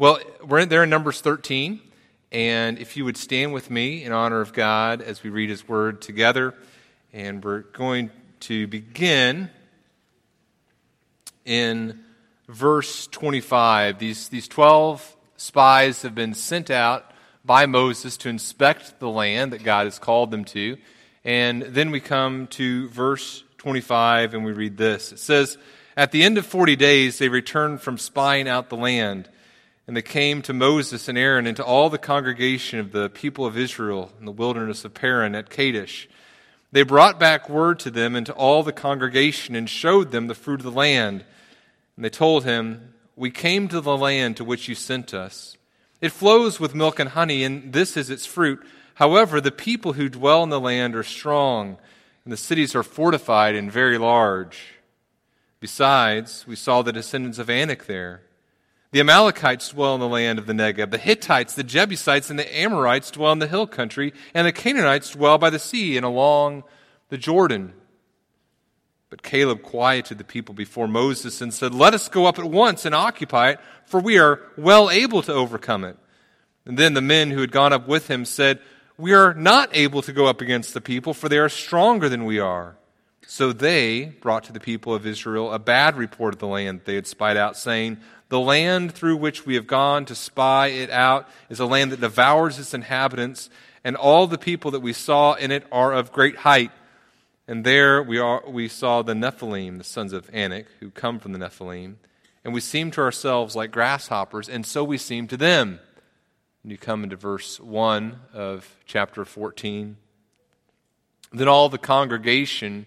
Well, we're in there in Numbers 13, and if you would stand with me in honor of God as we read His Word together, and we're going to begin in verse 25. These, these 12 spies have been sent out by Moses to inspect the land that God has called them to. And then we come to verse 25 and we read this. It says, At the end of 40 days, they returned from spying out the land. And they came to Moses and Aaron and to all the congregation of the people of Israel in the wilderness of Paran at Kadesh. They brought back word to them and to all the congregation and showed them the fruit of the land. And they told him, We came to the land to which you sent us. It flows with milk and honey, and this is its fruit. However, the people who dwell in the land are strong, and the cities are fortified and very large. Besides, we saw the descendants of Anak there. The Amalekites dwell in the land of the Negeb. The Hittites, the Jebusites, and the Amorites dwell in the hill country, and the Canaanites dwell by the sea and along the Jordan. But Caleb quieted the people before Moses and said, Let us go up at once and occupy it, for we are well able to overcome it. And then the men who had gone up with him said, We are not able to go up against the people, for they are stronger than we are. So they brought to the people of Israel a bad report of the land they had spied out, saying, the land through which we have gone to spy it out is a land that devours its inhabitants, and all the people that we saw in it are of great height. And there we, are, we saw the Nephilim, the sons of Anak, who come from the Nephilim. And we seem to ourselves like grasshoppers, and so we seem to them. And you come into verse 1 of chapter 14. Then all the congregation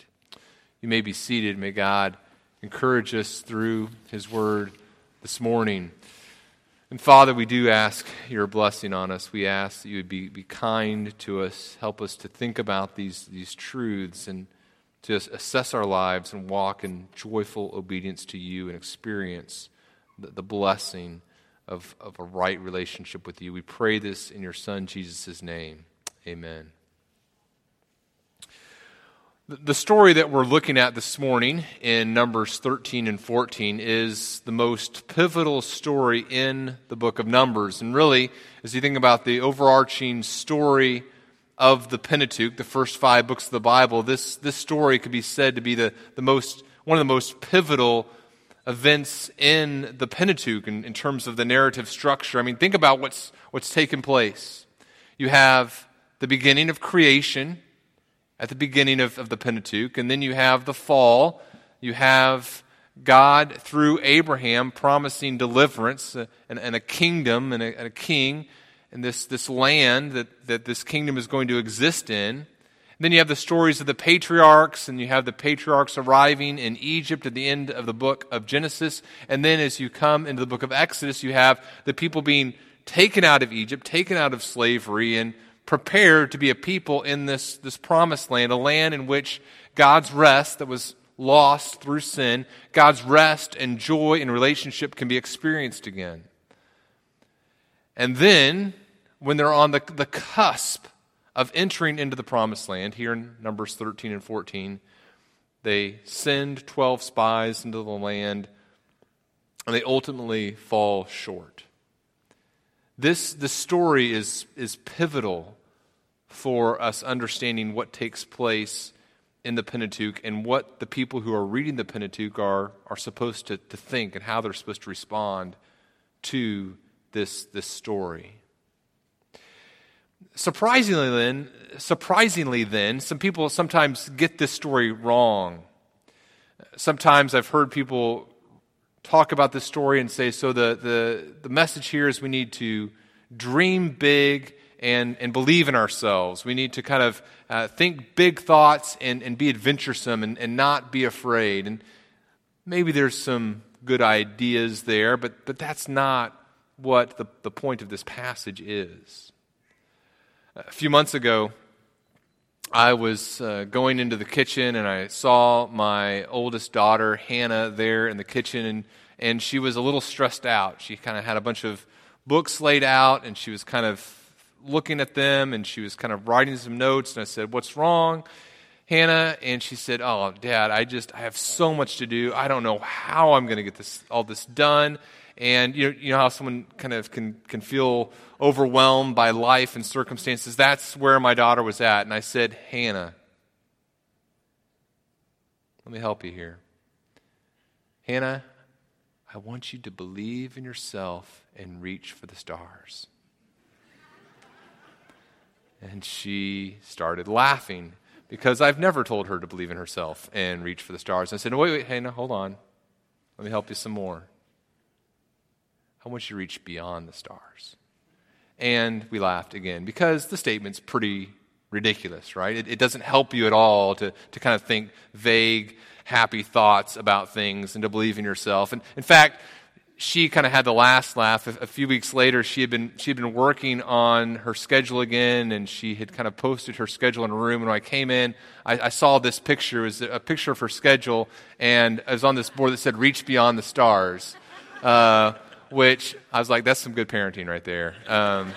You may be seated. May God encourage us through His Word this morning. And Father, we do ask your blessing on us. We ask that you would be, be kind to us, help us to think about these, these truths and to assess our lives and walk in joyful obedience to you and experience the, the blessing of, of a right relationship with you. We pray this in your Son, Jesus' name. Amen. The story that we're looking at this morning in Numbers 13 and 14 is the most pivotal story in the book of Numbers. And really, as you think about the overarching story of the Pentateuch, the first five books of the Bible, this, this story could be said to be the, the most, one of the most pivotal events in the Pentateuch in, in terms of the narrative structure. I mean, think about what's, what's taken place. You have the beginning of creation at the beginning of, of the Pentateuch. And then you have the fall. You have God, through Abraham, promising deliverance uh, and, and, a kingdom and a, and a, king and this, this land that, that this kingdom is going to exist in. And then you have the stories of the patriarchs, and you have the patriarchs arriving in Egypt at the end of the book of Genesis. And then as you come into the book of Exodus, you have the people being taken out of Egypt, taken out of slavery, and prepared to be a people in this, this promised land, a land in which God's rest that was lost through sin, God's rest and joy and relationship can be experienced again. And then, when they're on the, the cusp of entering into the promised land, here in Numbers 13 and 14, they send 12 spies into the land, and they ultimately fall short. This, this story is, is pivotal for us understanding what takes place in the Pentateuch and what the people who are reading the Pentateuch are, are supposed to, to think and how they're supposed to respond to this, this story. Surprisingly then, surprisingly then, some people sometimes get this story wrong. Sometimes I've heard people talk about this story and say, so the, the, the message here is we need to dream big and, and believe in ourselves. We need to kind of uh, think big thoughts and, and be adventuresome and, and not be afraid. And maybe there's some good ideas there, but, but that's not what the, the point of this passage is. A few months ago, I was uh, going into the kitchen and I saw my oldest daughter, Hannah, there in the kitchen, and, and she was a little stressed out. She kind of had a bunch of books laid out and she was kind of looking at them and she was kind of writing some notes. And I said, What's wrong, Hannah? And she said, Oh, Dad, I just, I have so much to do. I don't know how I'm going to get this, all this done. And you know, you know how someone kind of can, can feel overwhelmed by life and circumstances. That's where my daughter was at. And I said, Hannah, let me help you here. Hannah, I want you to believe in yourself and reach for the stars. And she started laughing because I've never told her to believe in herself and reach for the stars. I said, no, wait, wait, Hannah, hold on. Let me help you some more. I want you to reach beyond the stars. And we laughed again because the statement's pretty ridiculous, right? It, it, doesn't help you at all to, to kind of think vague, happy thoughts about things and to believe in yourself. And in fact, she kind of had the last laugh. A, few weeks later, she had been she had been working on her schedule again, and she had kind of posted her schedule in a room. And when I came in, I, I saw this picture. It was a picture of her schedule, and it was on this board that said "Reach Beyond the Stars." Uh, which I was like, that's some good parenting right there. Um,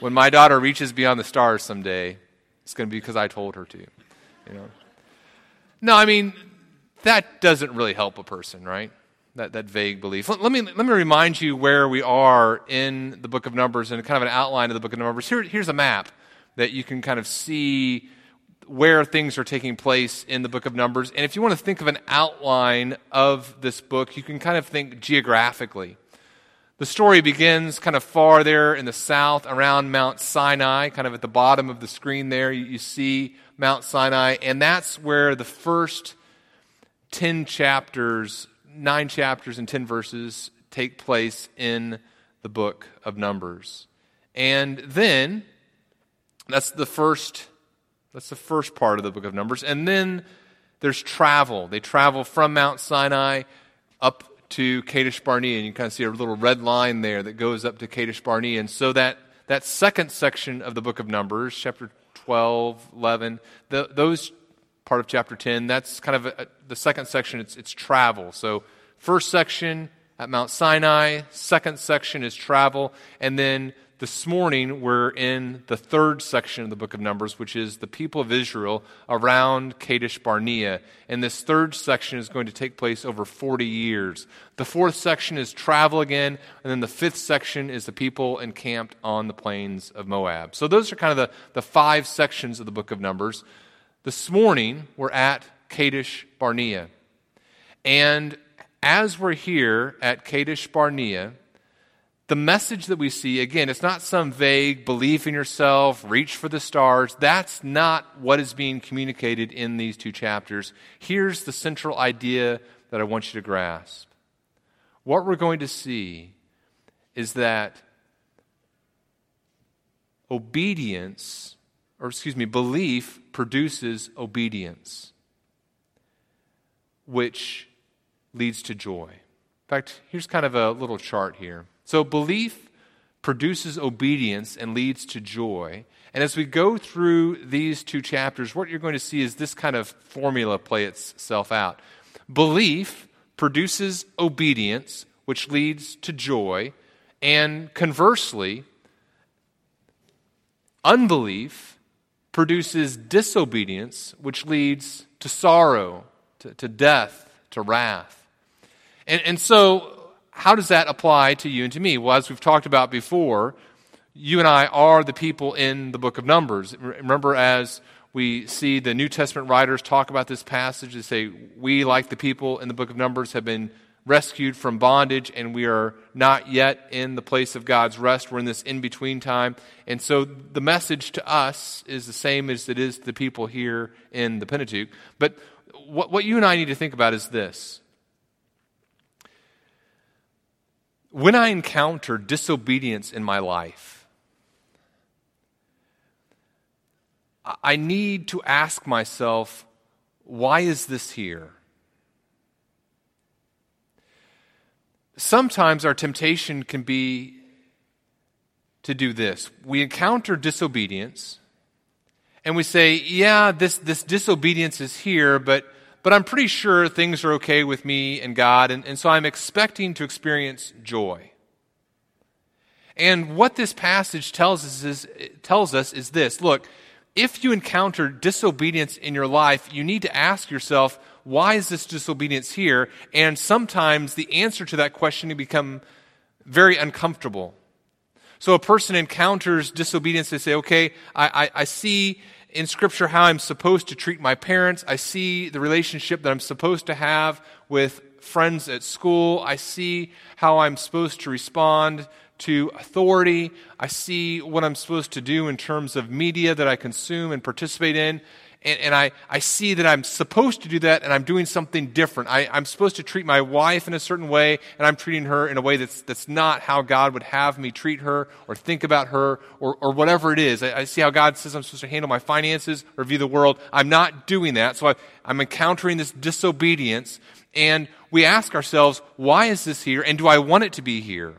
when my daughter reaches beyond the stars someday, it's going to be because I told her to. You know. No, I mean that doesn't really help a person, right? That that vague belief. Let, let, me let me remind you where we are in the book of Numbers and kind of an outline of the book of Numbers. Here, here's a map that you can kind of see where things are taking place in the book of Numbers. And if you want to think of an outline of this book, you can kind of think geographically. The story begins kind of far there in the south around Mount Sinai, kind of at the bottom of the screen there. You, you see Mount Sinai, and that's where the first 10 chapters, nine chapters and 10 verses take place in the book of Numbers. And then, that's the first that's the first part of the book of Numbers. And then there's travel. They travel from Mount Sinai up to Kadesh Barnea, and you kind of see a little red line there that goes up to Kadesh Barnea. And so that, that second section of the book of Numbers, chapter 12, 11, the, those part of chapter 10, that's kind of a, the second section, it's, it's travel. So, first section at Mount Sinai, second section is travel, and then this morning we're in the third section of the book of Numbers, which is the people of Israel around Kadesh Barnea. And this third section is going to take place over 40 years. The fourth section is travel again, and then the fifth section is the people encamped on the plains of Moab. So those are kind of the, the five sections of the book of Numbers. This morning we're at Kadesh Barnea. And as we're here at Kadesh Barnea, the message that we see, again, it's not some vague belief in yourself, reach for the stars. That's not what is being communicated in these two chapters. Here's the central idea that I want you to grasp. What we're going to see is that obedience, or excuse me, belief produces obedience, which leads to joy. In fact, here's kind of a little chart here. So belief produces obedience and leads to joy. And as we go through these two chapters, what you're going to see is this kind of formula play itself out. Belief produces obedience, which leads to joy. And conversely, unbelief produces disobedience, which leads to sorrow, to, to death, to wrath. And, and so how does that apply to you and to me? Well, as we've talked about before, you and I are the people in the book of Numbers. Remember, as we see the New Testament writers talk about this passage, they say, We, like the people in the book of Numbers, have been rescued from bondage, and we are not yet in the place of God's rest. We're in this in between time. And so the message to us is the same as it is to the people here in the Pentateuch. But what, what you and I need to think about is this when I encounter disobedience in my life, I need to ask myself, why is this here? sometimes our temptation can be to do this. We encounter disobedience and we say, yeah, this, this disobedience is here, but, but I'm pretty sure things are okay with me and God, and, and so I'm expecting to experience joy. And what this passage tells us is, tells us is this look, if you encounter disobedience in your life, you need to ask yourself, why is this disobedience here? And sometimes the answer to that question can become very uncomfortable. So a person encounters disobedience, they say, okay, I, I, I see in Scripture how I'm supposed to treat my parents. I see the relationship that I'm supposed to have with friends at school. I see how I'm supposed to respond to authority. I see what I'm supposed to do in terms of media that I consume and participate in. And, and I, I see that I'm supposed to do that and I'm doing something different. I, I'm supposed to treat my wife in a certain way and I'm treating her in a way that's, that's not how God would have me treat her or think about her or, or whatever it is. I, I see how God says I'm supposed to handle my finances or view the world. I'm not doing that. So I, I'm encountering this disobedience and we ask ourselves, why is this here and do I want it to be here?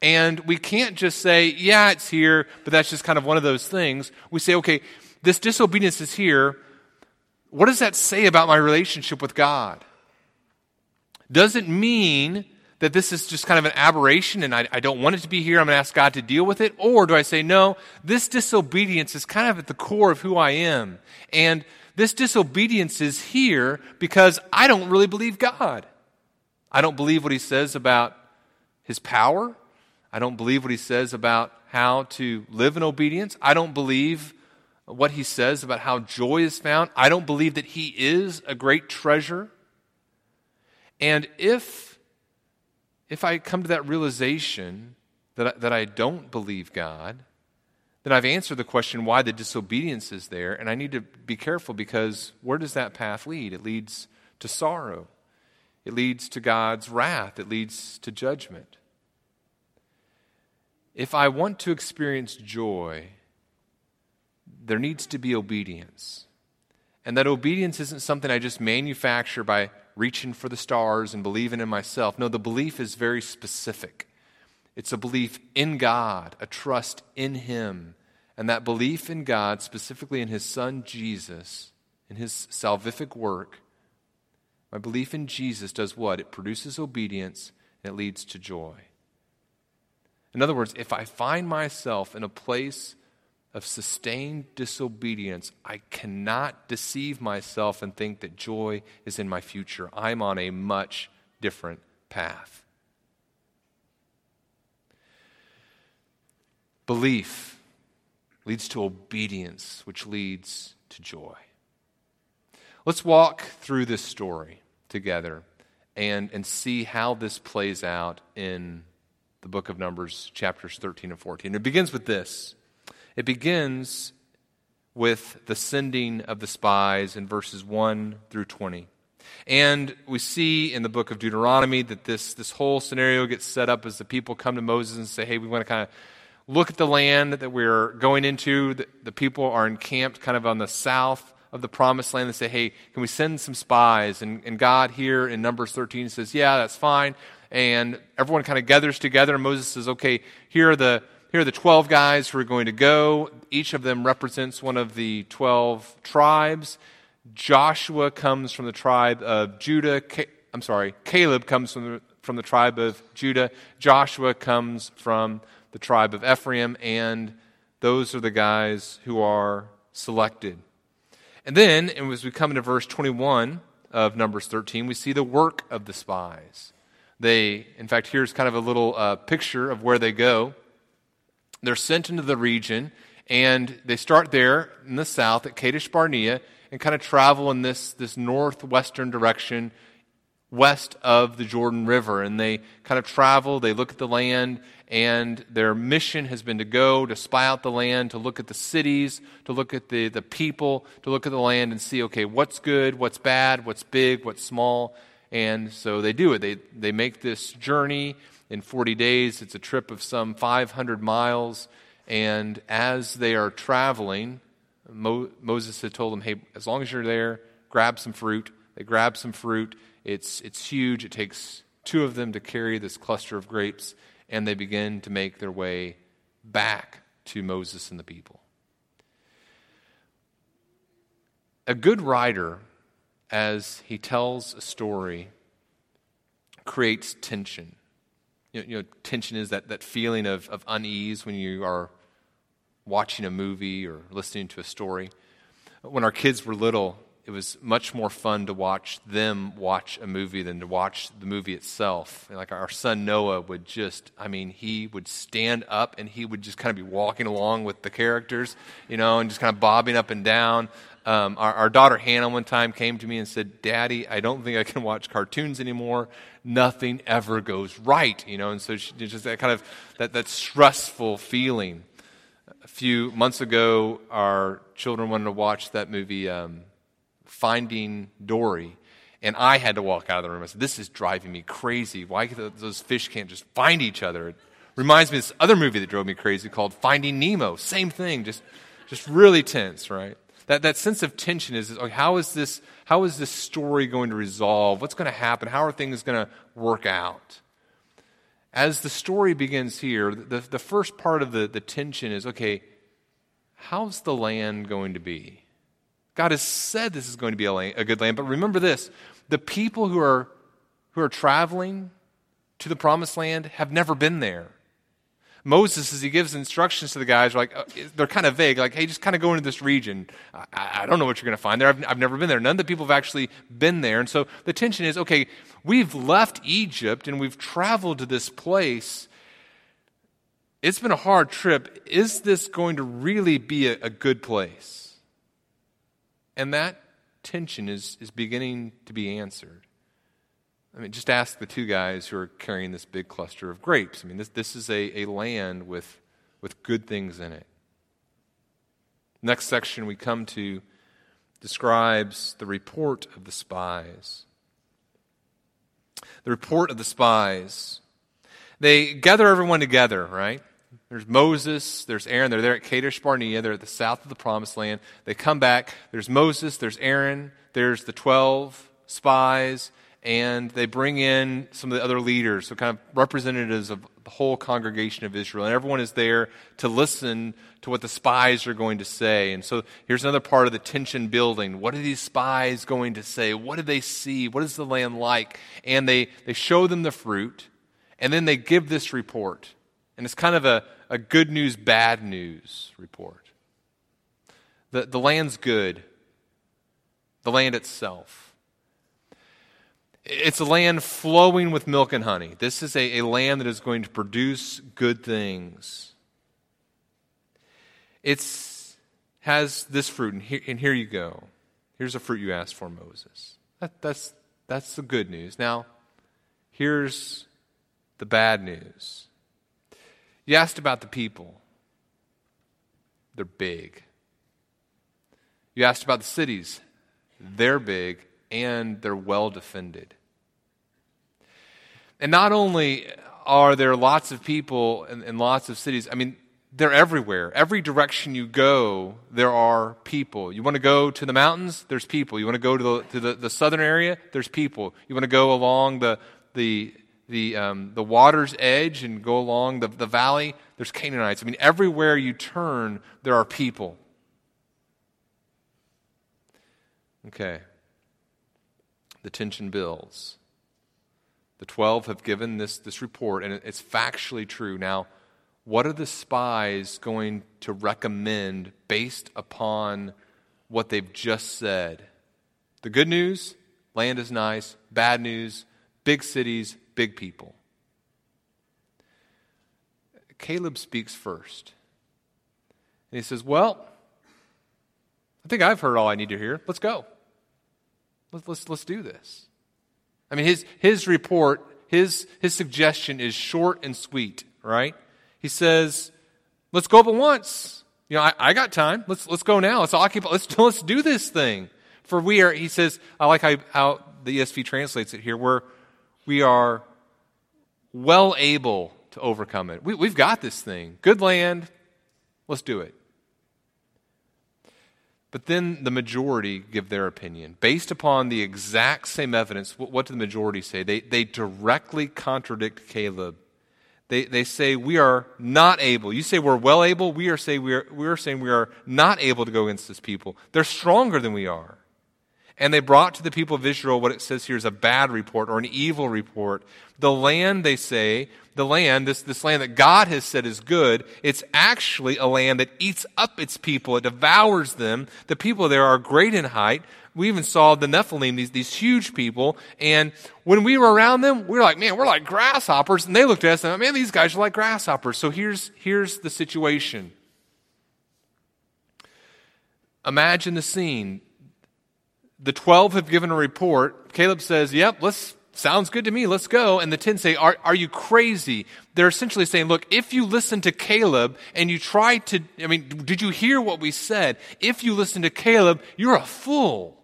And we can't just say, yeah, it's here, but that's just kind of one of those things. We say, okay, this disobedience is here. What does that say about my relationship with God? Does it mean that this is just kind of an aberration and I, I don't want it to be here? I'm going to ask God to deal with it? Or do I say, no, this disobedience is kind of at the core of who I am. And this disobedience is here because I don't really believe God. I don't believe what he says about his power. I don't believe what he says about how to live in obedience. I don't believe what he says about how joy is found. I don't believe that he is a great treasure. And if, if I come to that realization that I, that I don't believe God, then I've answered the question why the disobedience is there, and I need to be careful because where does that path lead? It leads to sorrow, it leads to God's wrath, it leads to judgment. If I want to experience joy, there needs to be obedience. And that obedience isn't something I just manufacture by reaching for the stars and believing in myself. No, the belief is very specific. It's a belief in God, a trust in Him. And that belief in God, specifically in His Son Jesus, in His salvific work, my belief in Jesus does what? It produces obedience and it leads to joy. In other words, if I find myself in a place of sustained disobedience, I cannot deceive myself and think that joy is in my future. I'm on a much different path. Belief leads to obedience, which leads to joy. Let's walk through this story together and, and see how this plays out in the book of Numbers, chapters 13 and 14. It begins with this it begins with the sending of the spies in verses 1 through 20. And we see in the book of Deuteronomy that this, this whole scenario gets set up as the people come to Moses and say, hey, we want to kind of look at the land that we're going into. The, the people are encamped kind of on the south of the promised land. They say, hey, can we send some spies? And, and God here in Numbers 13 says, yeah, that's fine and everyone kind of gathers together. And Moses says, okay, here are the here are the 12 guys who are going to go. Each of them represents one of the 12 tribes. Joshua comes from the tribe of Judah. I'm sorry, Caleb comes from the, from the tribe of Judah. Joshua comes from the tribe of Ephraim. And those are the guys who are selected. And then, as we come into verse 21 of Numbers 13, we see the work of the spies. They, in fact, here's kind of a little uh, picture of where they go. They're sent into the region, and they start there in the south at Kadesh Barnea and kind of travel in this, this northwestern direction west of the Jordan River. And they kind of travel, they look at the land, and their mission has been to go, to spy out the land, to look at the cities, to look at the, the people, to look at the land and see, okay, what's good, what's bad, what's big, what's small. And so they do it. They, they make this journey in 40 days. It's a trip of some 500 miles. And as they are traveling, Mo- Moses had told them, hey, as long as you're there, grab some fruit. They grab some fruit. It's, it's huge. It takes two of them to carry this cluster of grapes, and they begin to make their way back to Moses and the people. A good writer, as he tells a story, creates tension. You know, you know, tension is that, that feeling of, of unease when you are watching a movie or listening to a story. When our kids were little, it was much more fun to watch them watch a movie than to watch the movie itself. Like our son Noah would just, I mean, he would stand up and he would just kind of be walking along with the characters, you know, and just kind of bobbing up and down. Um, our, our, daughter Hannah one time came to me and said, Daddy, I don't think I can watch cartoons anymore. Nothing ever goes right, you know, and so she just that kind of that, that stressful feeling. A few months ago, our children wanted to watch that movie. Um, Finding Dory. And I had to walk out of the room. I said, This is driving me crazy. Why those fish can't just find each other? It reminds me of this other movie that drove me crazy called Finding Nemo. Same thing, just, just really tense, right? That, that sense of tension is like, how is this how is this story going to resolve? What's going to happen? How are things going to work out? As the story begins here, the, the first part of the, the tension is okay, how's the land going to be? God has said this is going to be a, land, a good land, but remember this the people who are, who are traveling to the promised land have never been there. Moses, as he gives instructions to the guys, like uh, they're kind of vague, like, "Hey, just kind of go into this region. I, I don't know what you're going to find there. I've, I've, never been there. None of the people have actually been there." And so the tension is, okay, we've left Egypt and we've traveled to this place. It's been a hard trip. Is this going to really be a, a good place? And that tension is, is beginning to be answered. I mean, just ask the two guys who are carrying this big cluster of grapes. I mean, this, this is a, a land with, with good things in it. Next section we come to describes the report of the spies. The report of the spies. They gather everyone together, right? There's Moses, there's Aaron. They're there at Kadesh Barnea. They're at the south of the promised land. They come back. There's Moses, there's Aaron, there's the 12 spies, and they bring in some of the other leaders, so kind of representatives of the whole congregation of Israel. And everyone is there to listen to what the spies are going to say. And so here's another part of the tension building. What are these spies going to say? What do they see? What is the land like? And they, they show them the fruit, and then they give this report. And it's kind of a, a good news, bad news report. The, the land's good, the land itself. It's a land flowing with milk and honey. This is a, a land that is going to produce good things. It has this fruit, and here, and here you go. Here's a fruit you asked for, Moses. That, that's, that's the good news. Now, here's the bad news. You asked about the people. They're big. You asked about the cities. They're big and they're well defended. And not only are there lots of people in, in, lots of cities, I mean, they're everywhere. Every direction you go, there are people. You want to go to the mountains? There's people. You want to go to the, to the, the southern area? There's people. You want to go along the, the the, um, the water's edge and go along the, the valley, there's Canaanites. I mean, everywhere you turn, there are people. Okay. The tension builds. The 12 have given this, this report, and it's factually true. Now, what are the spies going to recommend based upon what they've just said? The good news land is nice. Bad news big cities, big people. Caleb speaks first. And he says, Well, I think I've heard all I need to hear. Let's go. Let's, let's, let's do this. I mean, his, his report, his, his suggestion is short and sweet, right? He says, Let's go at once. You know, I, I got time. Let's, let's go now. Let's occupy. Let's, let's do this thing. For we are, he says, I like how, how the ESV translates it here. We're, we are well able to overcome it. We, we've got this thing. Good land. Let's do it. But then the majority give their opinion. Based upon the exact same evidence, what, what do the majority say? They, they directly contradict Caleb. They, they say, We are not able. You say we're well able. We are, say we, are, we are saying we are not able to go against this people. They're stronger than we are. And they brought to the people of Israel what it says here is a bad report or an evil report. The land, they say, the land, this, this land that God has said is good, it's actually a land that eats up its people. It devours them. The people there are great in height. We even saw the Nephilim, these, these huge people. And when we were around them, we were like, man, we're like grasshoppers. And they looked at us and, said, man, these guys are like grasshoppers. So here's, here's the situation. Imagine the scene the 12 have given a report. Caleb says, Yep, let's, sounds good to me, let's go. And the 10 say, Are, are you crazy? They're essentially saying, Look, if you listen to Caleb and you try to, I mean, did you hear what we said? If you listen to Caleb, you're a fool.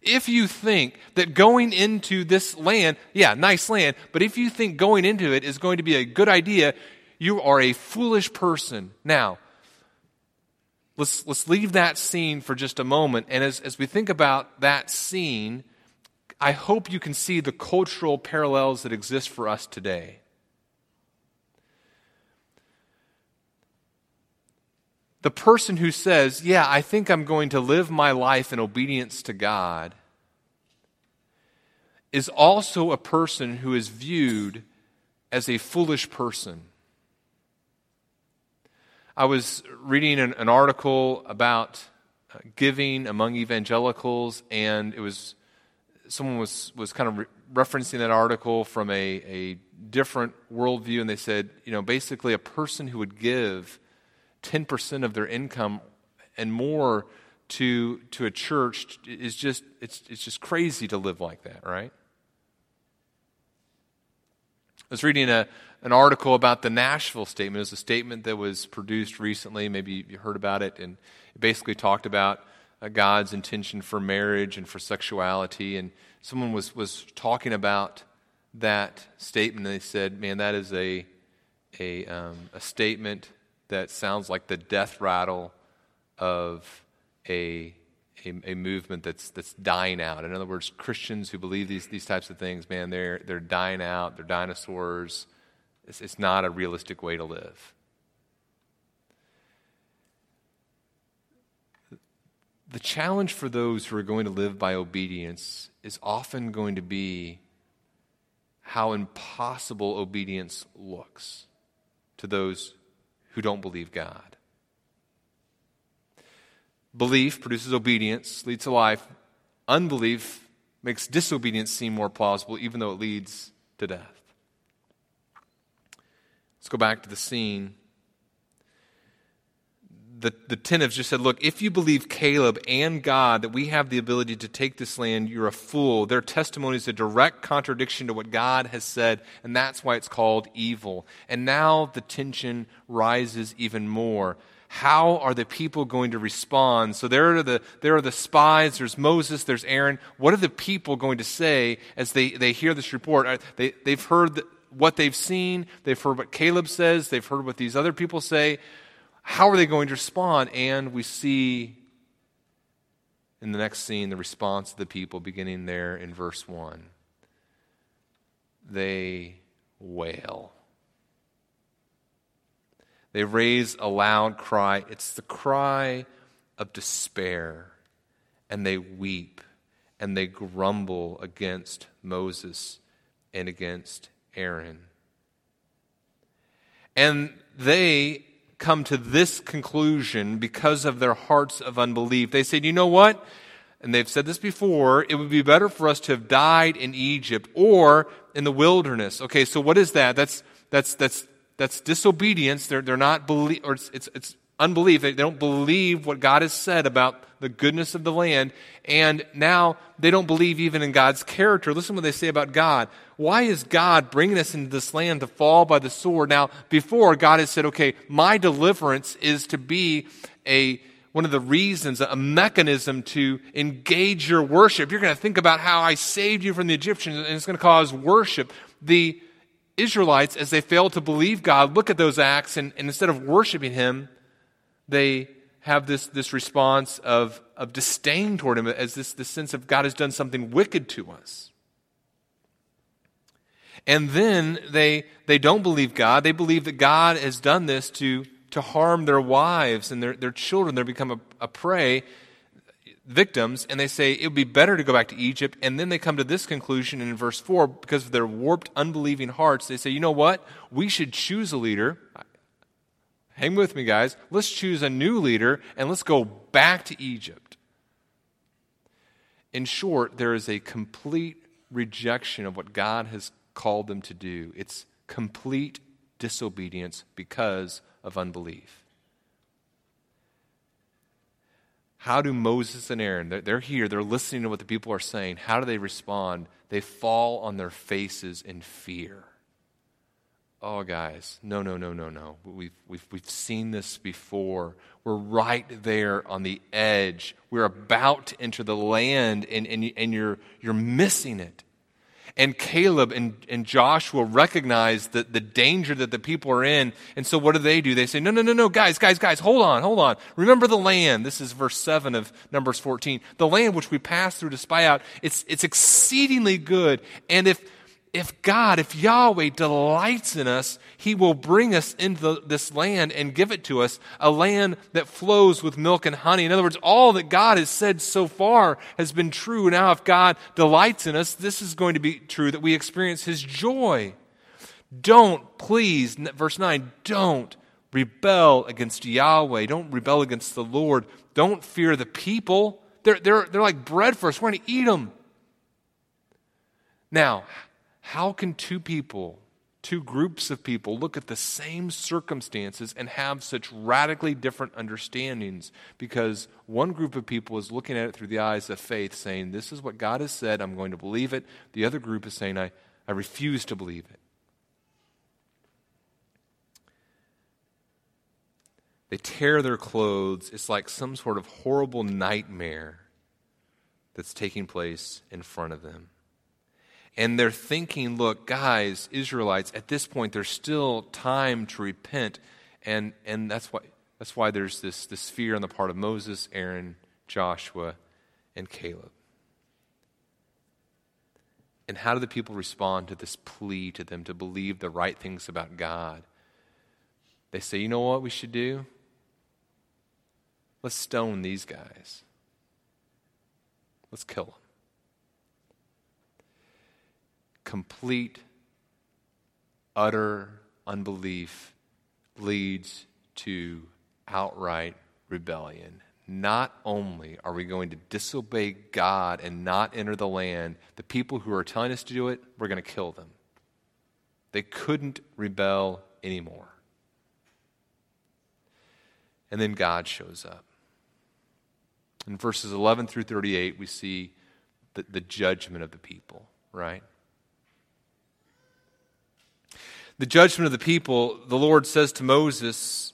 If you think that going into this land, yeah, nice land, but if you think going into it is going to be a good idea, you are a foolish person. Now, let's, let's leave that scene for just a moment. And as, as we think about that scene, I hope you can see the cultural parallels that exist for us today. The person who says, Yeah, I think I'm going to live my life in obedience to God, is also a person who is viewed as a foolish person. I was reading an, an article about uh, giving among evangelicals, and it was someone was, was kind of re- referencing that article from a, a different worldview, and they said, you know, basically a person who would give 10% of their income and more to, to a church is just, it's, it's just crazy to live like that, right? I was reading a, an article about the Nashville statement. It was a statement that was produced recently. Maybe you heard about it. And it basically talked about God's intention for marriage and for sexuality. And someone was, was talking about that statement. And they said, man, that is a, a, um, a statement that sounds like the death rattle of a a, a, movement that's, that's dying out. In other words, Christians who believe these, these types of things, man, they're, they're dying out. They're dinosaurs. It's, it's not a realistic way to live. The challenge for those who are going to live by obedience is often going to be how impossible obedience looks to those who don't believe God. Belief produces obedience, leads to life. Unbelief makes disobedience seem more plausible, even though it leads to death. Let's go back to the scene. The, the ten have just said, Look, if you believe Caleb and God that we have the ability to take this land, you're a fool. Their testimony is a direct contradiction to what God has said, and that's why it's called evil. And now the tension rises even more how are the people going to respond? So there are the, there are the spies, there's Moses, there's Aaron. What are the people going to say as they, they hear this report? Uh, they, they've heard what they've seen, they've heard what Caleb says, they've heard what these other people say. How are they going to respond? And we see in the next scene the response of the people beginning there in verse 1. They wail. They raise a loud cry. It's the cry of despair. And they weep and they grumble against Moses and against Aaron. And they come to this conclusion because of their hearts of unbelief. They said, you know what? And they've said this before, it would be better for us to have died in Egypt or in the wilderness. Okay, so what is that? That's, that's, that's that's disobedience. They're, they're not believe, or it's, it's, it's unbelief. They, don't believe what God has said about the goodness of the land. And now they don't believe even in God's character. Listen to what they say about God. Why is God bringing us into this land to fall by the sword? Now, before God has said, okay, my deliverance is to be a, one of the reasons, a mechanism to engage your worship. You're going to think about how I saved you from the Egyptians, and it's going to cause worship. The Israelites, as they fail to believe God, look at those acts, and, and instead of worshiping Him, they have this, this response of, of disdain toward him as this, this sense of God has done something wicked to us. And then they, they don't believe God. They believe that God has done this to, to harm their wives and their, their children. They become a, a prey, victims, and they say it would be better to go back to Egypt. And then they come to this conclusion in verse 4 because of their warped, unbelieving hearts. They say, you know what? We should choose a leader. Hang with me, guys. Let's choose a new leader and let's go back to Egypt. In short, there is a complete rejection of what God has called them to do. It's complete disobedience because of unbelief. How do Moses and Aaron, they're here, they're listening to what the people are saying. How do they respond? They fall on their faces in fear. Oh, guys, no, no, no, no, no. We've, we've, we've seen this before. We're right there on the edge. We're about to enter the land, and, and, and you're, you're missing it and Caleb and, and Joshua recognize the, the danger that the people are in. And so what do they do? They say, no, no, no, no, guys, guys, guys, hold on, hold on. Remember the land. This is verse 7 of Numbers 14. The land which we passed through to spy out, it's, it's exceedingly good. And if if God, if Yahweh delights in us, He will bring us into this land and give it to us, a land that flows with milk and honey. In other words, all that God has said so far has been true. Now, if God delights in us, this is going to be true that we experience His joy. Don't, please, verse 9, don't rebel against Yahweh. Don't rebel against the Lord. Don't fear the people. They're, they're, they're like bread for us. We're going to eat them. Now, how can two people, two groups of people, look at the same circumstances and have such radically different understandings? Because one group of people is looking at it through the eyes of faith, saying, This is what God has said, I'm going to believe it. The other group is saying, I, I refuse to believe it. They tear their clothes. It's like some sort of horrible nightmare that's taking place in front of them and they're thinking, look, guys, Israelites, at this point, there's still time to repent. And, and that's, why, that's why there's this, this fear on the part of Moses, Aaron, Joshua, and Caleb. And how do the people respond to this plea to them to believe the right things about God? They say, you know what we should do? Let's stone these guys. Let's kill them complete, utter unbelief leads to outright rebellion. Not only are we going to disobey God and not enter the land, the people who are telling us to do it, we're going to kill them. They couldn't rebel anymore. And then God shows up. In verses 11 through 38, we see the, the judgment of the people, right? The judgment of the people, the Lord says to Moses,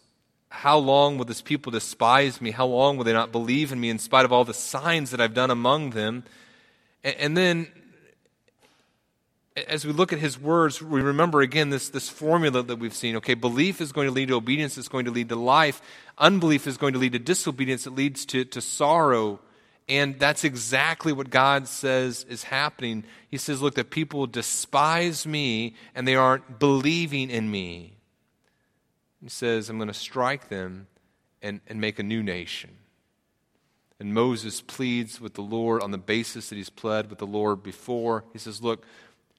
How long will this people despise me? How long will they not believe in me in spite of all the signs that I've done among them? And then, as we look at his words, we remember again this, this formula that we've seen. Okay, belief is going to lead to obedience, it's going to lead to life. Unbelief is going to lead to disobedience, it leads to, to sorrow and that's exactly what God says is happening. He says, Look, the people despise me and they aren't believing in me. He says, I'm going to strike them and, and make a new nation. And Moses pleads with the Lord on the basis that he's pled with the Lord before. He says, Look,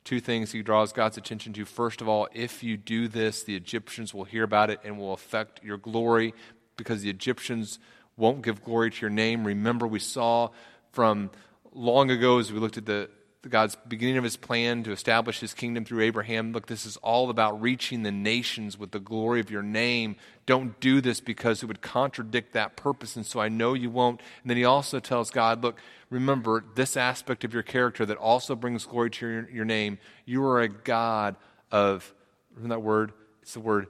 two things he draws God's attention to. First of all, if you do this, the Egyptians will hear about it and will affect your glory because the Egyptians won't give glory to your name. Remember, we saw from long ago as we looked at the, the God's beginning of his plan to establish his kingdom through Abraham. Look, this is all about reaching the nations with the glory of your name. Don't do this because it would contradict that purpose, and so I know you won't. And then he also tells God, look, remember this aspect of your character that also brings glory to your, your name. You are a God of, remember that word? It's the word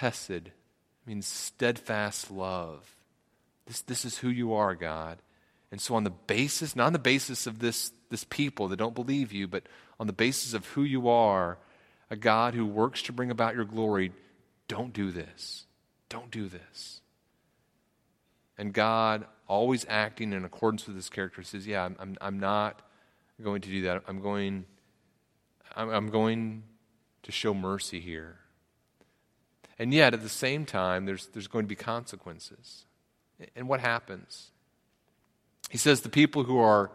chesed. It means steadfast love. This, this is who you are, God. And so, on the basis, not on the basis of this, this people that don't believe you, but on the basis of who you are, a God who works to bring about your glory, don't do this. Don't do this. And God, always acting in accordance with his character, says, Yeah, I'm, I'm, I'm not going to do that. I'm going, I'm, I'm going to show mercy here. And yet, at the same time, there's, there's going to be consequences. And what happens? He says the people who are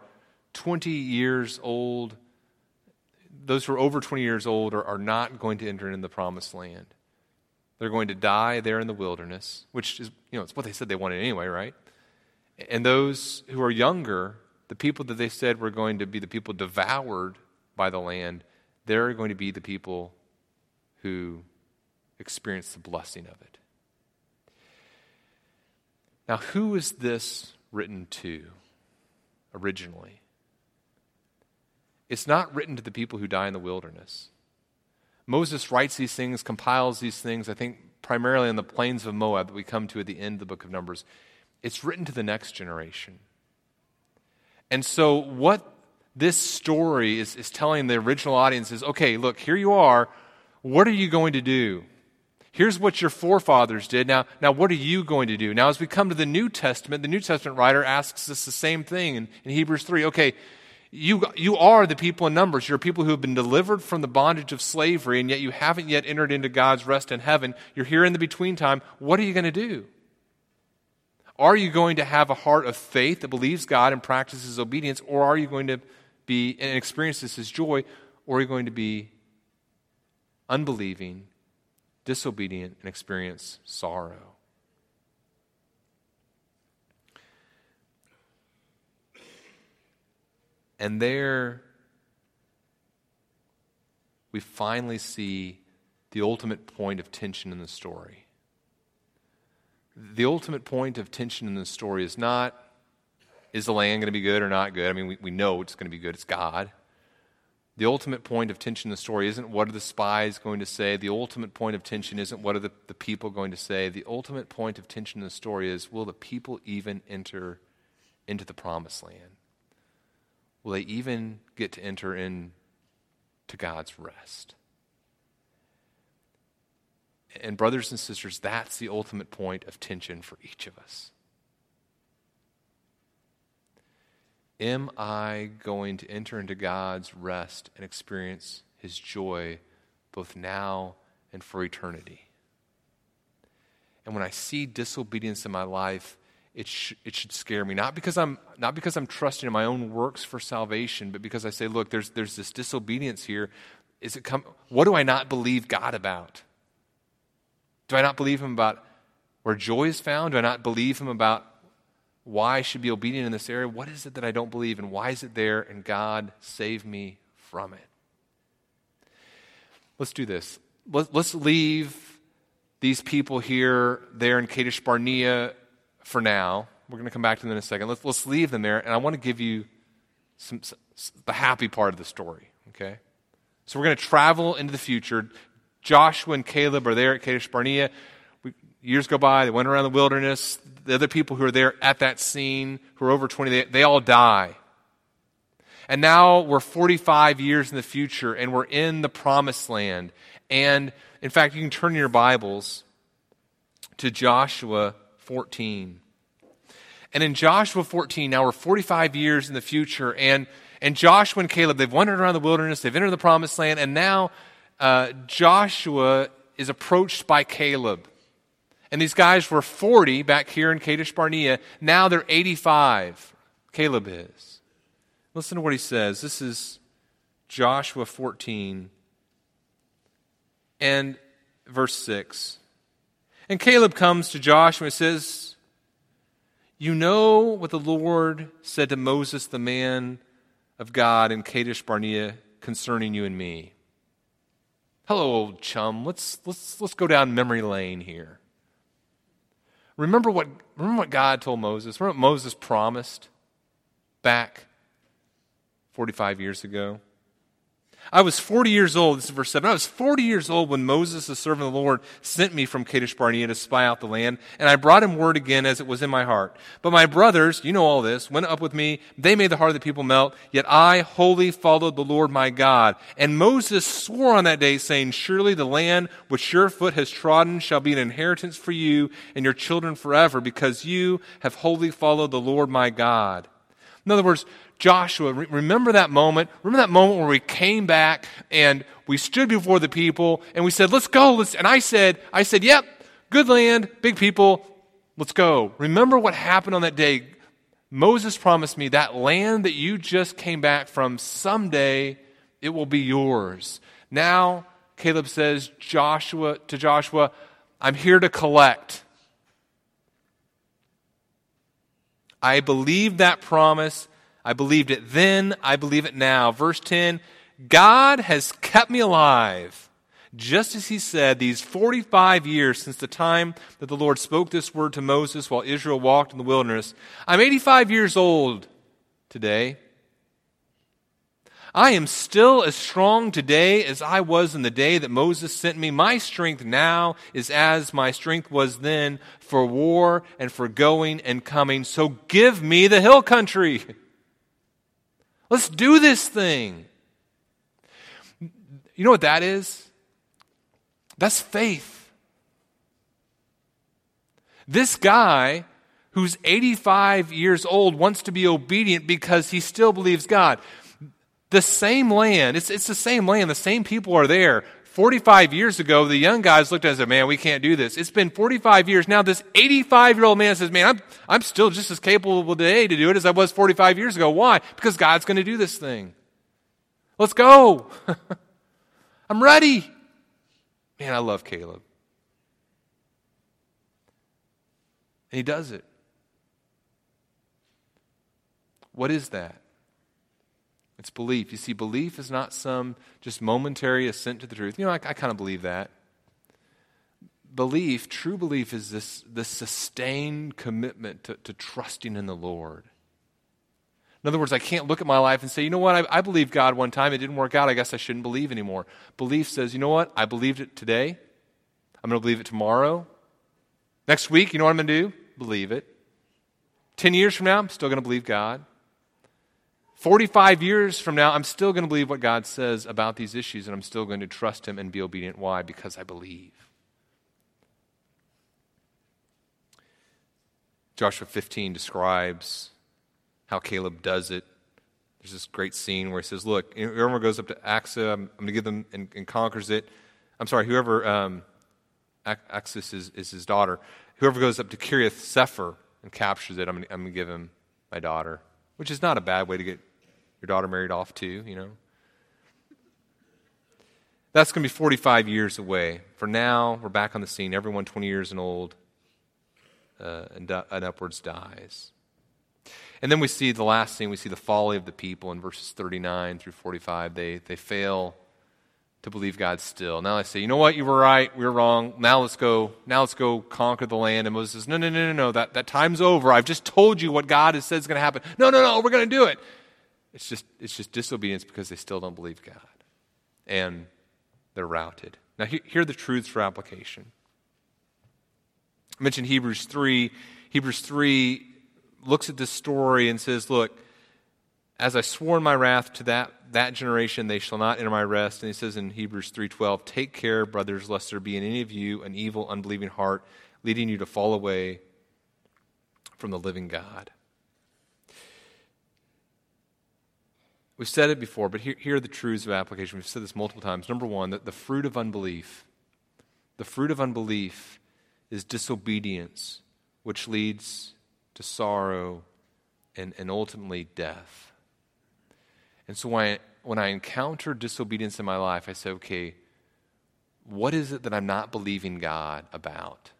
20 years old, those who are over 20 years old, are, are not going to enter into the promised land. They're going to die there in the wilderness, which is, you know, it's what they said they wanted anyway, right? And those who are younger, the people that they said were going to be the people devoured by the land, they're going to be the people who experience the blessing of it. Now, who is this written to originally? It's not written to the people who die in the wilderness. Moses writes these things, compiles these things, I think primarily on the plains of Moab that we come to at the end of the book of Numbers. It's written to the next generation. And so, what this story is, is telling the original audience is okay, look, here you are. What are you going to do? Here's what your forefathers did. Now, now, what are you going to do? Now, as we come to the New Testament, the New Testament writer asks us the same thing in, in Hebrews 3. Okay, you, you are the people in Numbers. You're people who have been delivered from the bondage of slavery, and yet you haven't yet entered into God's rest in heaven. You're here in the between time. What are you going to do? Are you going to have a heart of faith that believes God and practices obedience, or are you going to be and experience this as joy, or are you going to be unbelieving, disobedient, and experience sorrow? And there, we finally see the ultimate point of tension in the story. The ultimate point of tension in the story is not, is the land going to be good or not good? I mean, we, we know it's going to be good, it's God. The ultimate point of tension in the story isn't what are the spies going to say. The ultimate point of tension isn't what are the, the people going to say. The ultimate point of tension in the story is will the people even enter into the promised land? will they even get to enter into God's rest? And, brothers and sisters, that's the ultimate point of tension for each of us. Am I going to enter into God's rest and experience His joy both now and for eternity? And when I see disobedience in my life, it, sh- it should scare me. Not because, I'm, not because I'm trusting in my own works for salvation, but because I say, look, there's, there's this disobedience here. Is it come, what do I not believe God about? Do I not believe Him about where joy is found? Do I not believe Him about why I should be obedient in this area? What is it that I don't believe, and why is it there? And God, save me from it. Let's do this. Let's leave these people here, there in Kadesh Barnea, for now. We're going to come back to them in a second. Let's, let's leave them there, and I want to give you some, some, the happy part of the story, okay? So we're going to travel into the future. Joshua and Caleb are there at Kadesh Barnea. Years go by, they went around the wilderness. The other people who are there at that scene, who are over 20, they, they all die. And now we're 45 years in the future, and we're in the promised land. And in fact, you can turn your Bibles to Joshua 14. And in Joshua 14, now we're 45 years in the future, and, and Joshua and Caleb, they've wandered around the wilderness, they've entered the promised land, and now uh, Joshua is approached by Caleb. And these guys were 40 back here in Kadesh Barnea. Now they're 85. Caleb is. Listen to what he says. This is Joshua 14 and verse 6. And Caleb comes to Joshua and says, You know what the Lord said to Moses, the man of God, in Kadesh Barnea concerning you and me. Hello, old chum. Let's, let's, let's go down memory lane here. Remember what, remember what God told Moses? Remember what Moses promised back 45 years ago? I was 40 years old, this is verse 7. I was 40 years old when Moses, the servant of the Lord, sent me from Kadesh Barnea to spy out the land, and I brought him word again as it was in my heart. But my brothers, you know all this, went up with me. They made the heart of the people melt, yet I wholly followed the Lord my God. And Moses swore on that day, saying, Surely the land which your foot has trodden shall be an inheritance for you and your children forever, because you have wholly followed the Lord my God. In other words, Joshua, remember that moment? Remember that moment where we came back and we stood before the people and we said, let's go. Let's, and I said, I said, yep, good land, big people, let's go. Remember what happened on that day? Moses promised me that land that you just came back from, someday it will be yours. Now, Caleb says, Joshua, to Joshua, I'm here to collect. I believe that promise I believed it then, I believe it now. Verse 10 God has kept me alive, just as he said, these 45 years since the time that the Lord spoke this word to Moses while Israel walked in the wilderness. I'm 85 years old today. I am still as strong today as I was in the day that Moses sent me. My strength now is as my strength was then for war and for going and coming. So give me the hill country. Let's do this thing. You know what that is? That's faith. This guy who's 85 years old wants to be obedient because he still believes God. The same land, it's, it's the same land, the same people are there. 45 years ago, the young guys looked at us and said, Man, we can't do this. It's been 45 years. Now, this 85 year old man says, Man, I'm, I'm still just as capable today to do it as I was 45 years ago. Why? Because God's going to do this thing. Let's go. I'm ready. Man, I love Caleb. And he does it. What is that? It's belief. You see, belief is not some just momentary assent to the truth. You know, I, I kind of believe that. Belief, true belief, is this, this sustained commitment to, to trusting in the Lord. In other words, I can't look at my life and say, you know what, I, I believed God one time, it didn't work out, I guess I shouldn't believe anymore. Belief says, you know what, I believed it today, I'm going to believe it tomorrow. Next week, you know what I'm going to do? Believe it. Ten years from now, I'm still going to believe God. 45 years from now, I'm still going to believe what God says about these issues, and I'm still going to trust Him and be obedient. Why? Because I believe. Joshua 15 describes how Caleb does it. There's this great scene where he says, Look, whoever goes up to Achsah, I'm, going to give them and, and, conquers it. I'm sorry, whoever, um, Achsah is, is his daughter. Whoever goes up to Kiriath Sefer and captures it, I'm I'm going to give him my daughter, which is not a bad way to get your daughter married off too, you know. That's going to be 45 years away. For now, we're back on the scene. Everyone 20 years and old uh, and, and upwards dies. And then we see the last scene, we see the folly of the people in verses 39 through 45. They, they fail to believe God still. Now they say, you know what, you were right, we were wrong. Now let's go, now let's go conquer the land. And Moses says, no, no, no, no, no, that, that time's over. I've just told you what God has said is going to happen. No, no, no, we're going to do it. It's just, it's just disobedience because they still don't believe God. And they're routed. Now, here are the truths for application. I mentioned Hebrews 3. Hebrews 3 looks at this story and says, Look, as I swore in my wrath to that, that generation, they shall not enter my rest. And he says in Hebrews 3.12, Take care, brothers, lest there be in any of you an evil, unbelieving heart, leading you to fall away from the living God. We've said it before, but here, here are the truths of application. We've said this multiple times. Number one, that the fruit of unbelief, the fruit of unbelief is disobedience, which leads to sorrow and, and ultimately death. And so when I, when I encounter disobedience in my life, I say, okay, what is it that I'm not believing God about?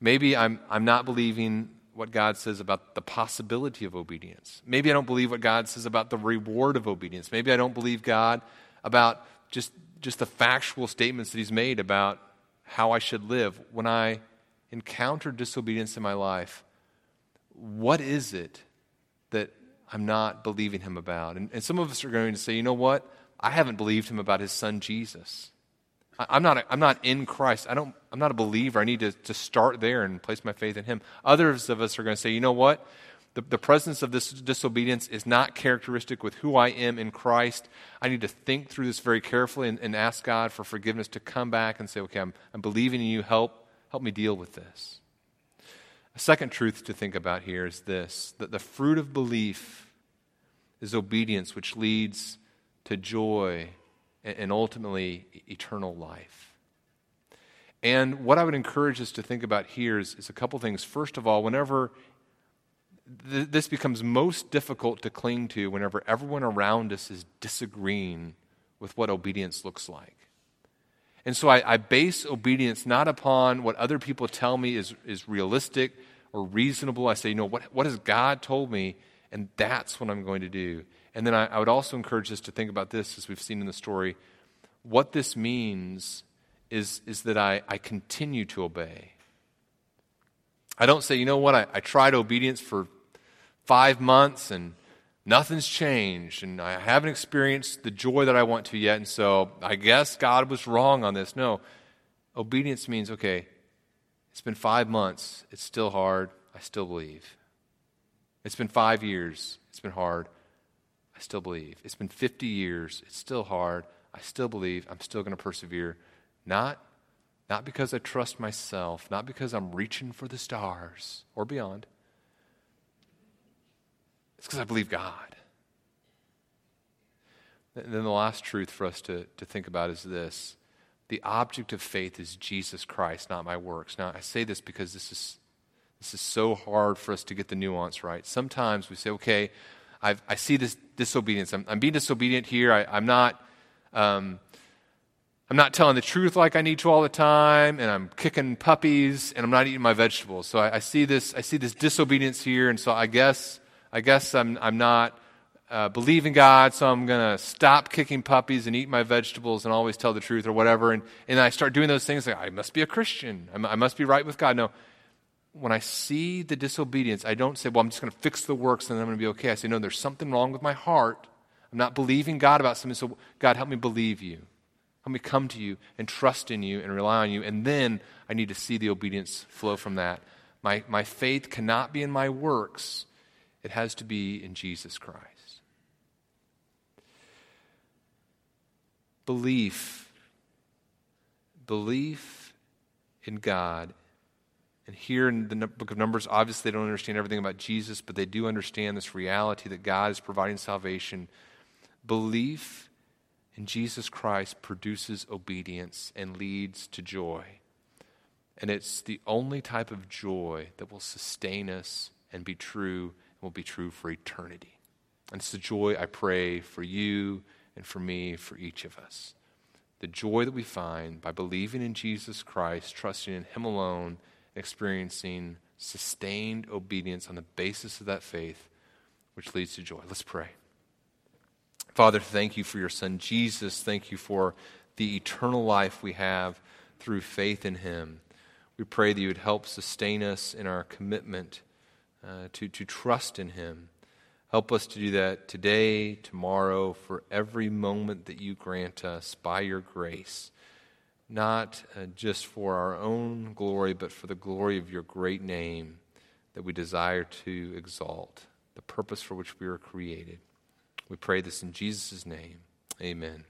Maybe I'm, I'm not believing what God says about the possibility of obedience. Maybe I don't believe what God says about the reward of obedience. Maybe I don't believe God about just, just the factual statements that He's made about how I should live. When I encounter disobedience in my life, what is it that I'm not believing Him about? And, and some of us are going to say, you know what? I haven't believed him about his son Jesus. I, am not, a, I'm not in Christ. I don't, I'm not a believer. I need to, to start there and place my faith in him. Others of us are going to say, you know what? The, the presence of this disobedience is not characteristic with who I am in Christ. I need to think through this very carefully and, and ask God for forgiveness to come back and say, okay, I'm, I'm believing in you. Help, help me deal with this. A second truth to think about here is this that the fruit of belief is obedience, which leads to joy and, ultimately eternal life. And what I would encourage us to think about here is, is a couple things. First of all, whenever th- this becomes most difficult to cling to, whenever everyone around us is disagreeing with what obedience looks like. And so I, I, base obedience not upon what other people tell me is, is realistic or reasonable. I say, you know, what, what has God told me? And that's what I'm going to do. And then I, I would also encourage us to think about this, as we've seen in the story. What this means is, is that I, I continue to obey. I don't say, you know what, I, I tried obedience for five months and nothing's changed and I haven't experienced the joy that I want to yet, and so I guess God was wrong on this. No. Obedience means, okay, it's been five months, it's still hard, I still believe. It's been five years, it's been hard, I still believe. It's been 50 years, it's still hard, I still believe, I'm still going to persevere. Not, not because I trust myself, not because I'm reaching for the stars or beyond. It's because I believe God. And then the last truth for us to, to think about is this the object of faith is Jesus Christ, not my works. Now, I say this because this is, this is so hard for us to get the nuance right. Sometimes we say, okay, I've, i see this disobedience. I'm, I'm being disobedient here. I, am not. Um, I'm not telling the truth like I need to all the time, and I'm kicking puppies, and I'm not eating my vegetables. So I, I see this. I see this disobedience here, and so I guess I guess I'm I'm not uh, believing God, so I'm going to stop kicking puppies and eat my vegetables and always tell the truth or whatever. And and I start doing those things like I must be a Christian. I must be right with God. No. When I see the disobedience, I don't say, well, I'm just going to fix the works and then I'm going to be okay. I say, no, there's something wrong with my heart. I'm not believing God about something, so God, help me believe you. Help me come to you and trust in you and rely on you. And then I need to see the obedience flow from that. My, my faith cannot be in my works, it has to be in Jesus Christ. Belief. Belief in God. And here in the book of Numbers, obviously they don't understand everything about Jesus, but they do understand this reality that God is providing salvation. Belief in Jesus Christ produces obedience and leads to joy. And it's the only type of joy that will sustain us and be true will be true for eternity. And it's the joy I pray for you and for me, for each of us. The joy that we find by believing in Jesus Christ, trusting in Him alone, experiencing sustained obedience on the basis of that faith, which leads to joy. Let's pray. Father, thank you for your Son, Jesus. Thank you for the eternal life we have through faith in Him. We pray that you would help sustain us in our commitment uh, to, to trust in Him. Help us to do that today, tomorrow, for every moment that you grant us by your grace, not uh, just for our own glory, but for the glory of your great name that we desire to exalt, the purpose for which we were created. We pray this in Jesus' name. Amen.